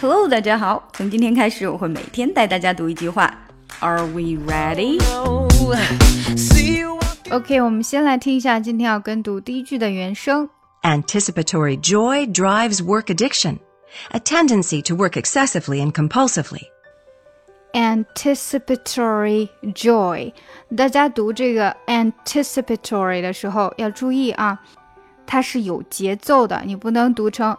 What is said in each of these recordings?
Hello，大家好。从今天开始，我会每天带大家读一句话。Are we ready? OK，我们先来听一下今天要跟读第一句的原声。Anticipatory joy drives work addiction, a tendency to work excessively and compulsively. Anticipatory joy，大家读这个 anticipatory 的时候要注意啊，它是有节奏的，你不能读成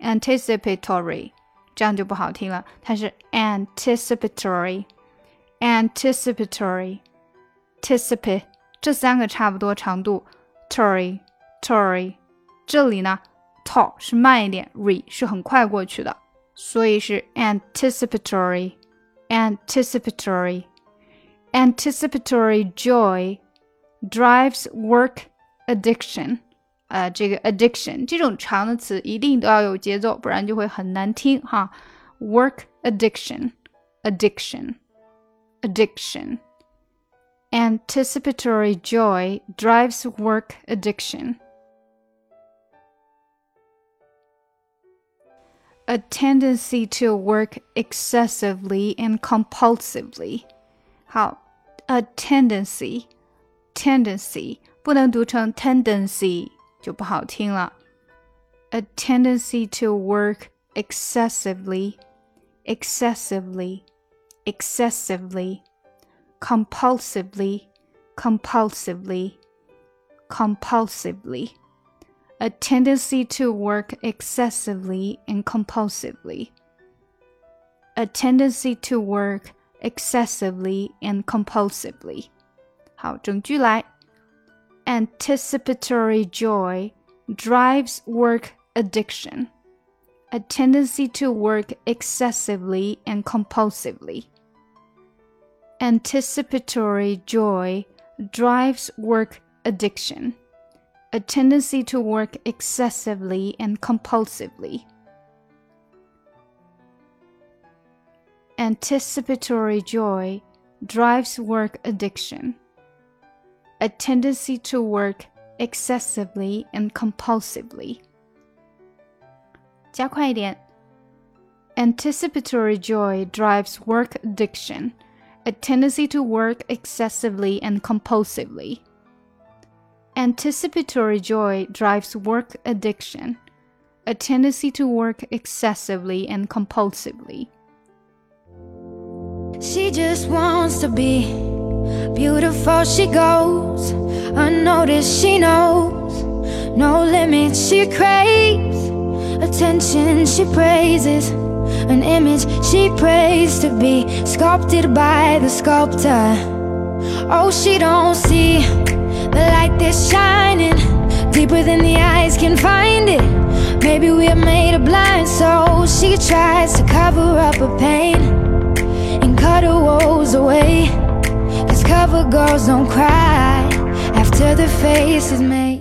anticipatory，anticipatory，这样就不好听了。它是 anticipatory，anticipatory，anticipate 这三个差不多长度，tory，tory，这里呢，to 是慢一点，re 是很快过去的，所以是 anticipatory，anticipatory，anticipatory joy。drives work addiction。 呃，这个 addiction 这种长的词一定都要有节奏，不然就会很难听哈。Work addiction, addiction, addiction. Anticipatory joy drives work addiction. A tendency to work excessively and compulsively. 好，a tendency tendency 不能读成 tendency 就不好听了。A tendency to work excessively, excessively, excessively, compulsively, compulsively, compulsively. A tendency to work excessively and compulsively. A tendency to work excessively and compulsively. 好，整句来。 Anticipatory joy drives work addiction, a tendency to work excessively and compulsively. Anticipatory joy drives work addiction, a tendency to work excessively and compulsively. Anticipatory joy drives work addiction a tendency to work excessively and compulsively. 加快一点. Anticipatory joy drives work addiction, a tendency to work excessively and compulsively. Anticipatory joy drives work addiction, a tendency to work excessively and compulsively. She just wants to be Beautiful she goes, unnoticed she knows. No limits she craves, attention she praises. An image she prays to be sculpted by the sculptor. Oh, she don't see the light that's shining deeper than the eyes can find it. Maybe we're made of blind souls. She tries to cover up her pain and cut her woes away cover girls don't cry after the face is made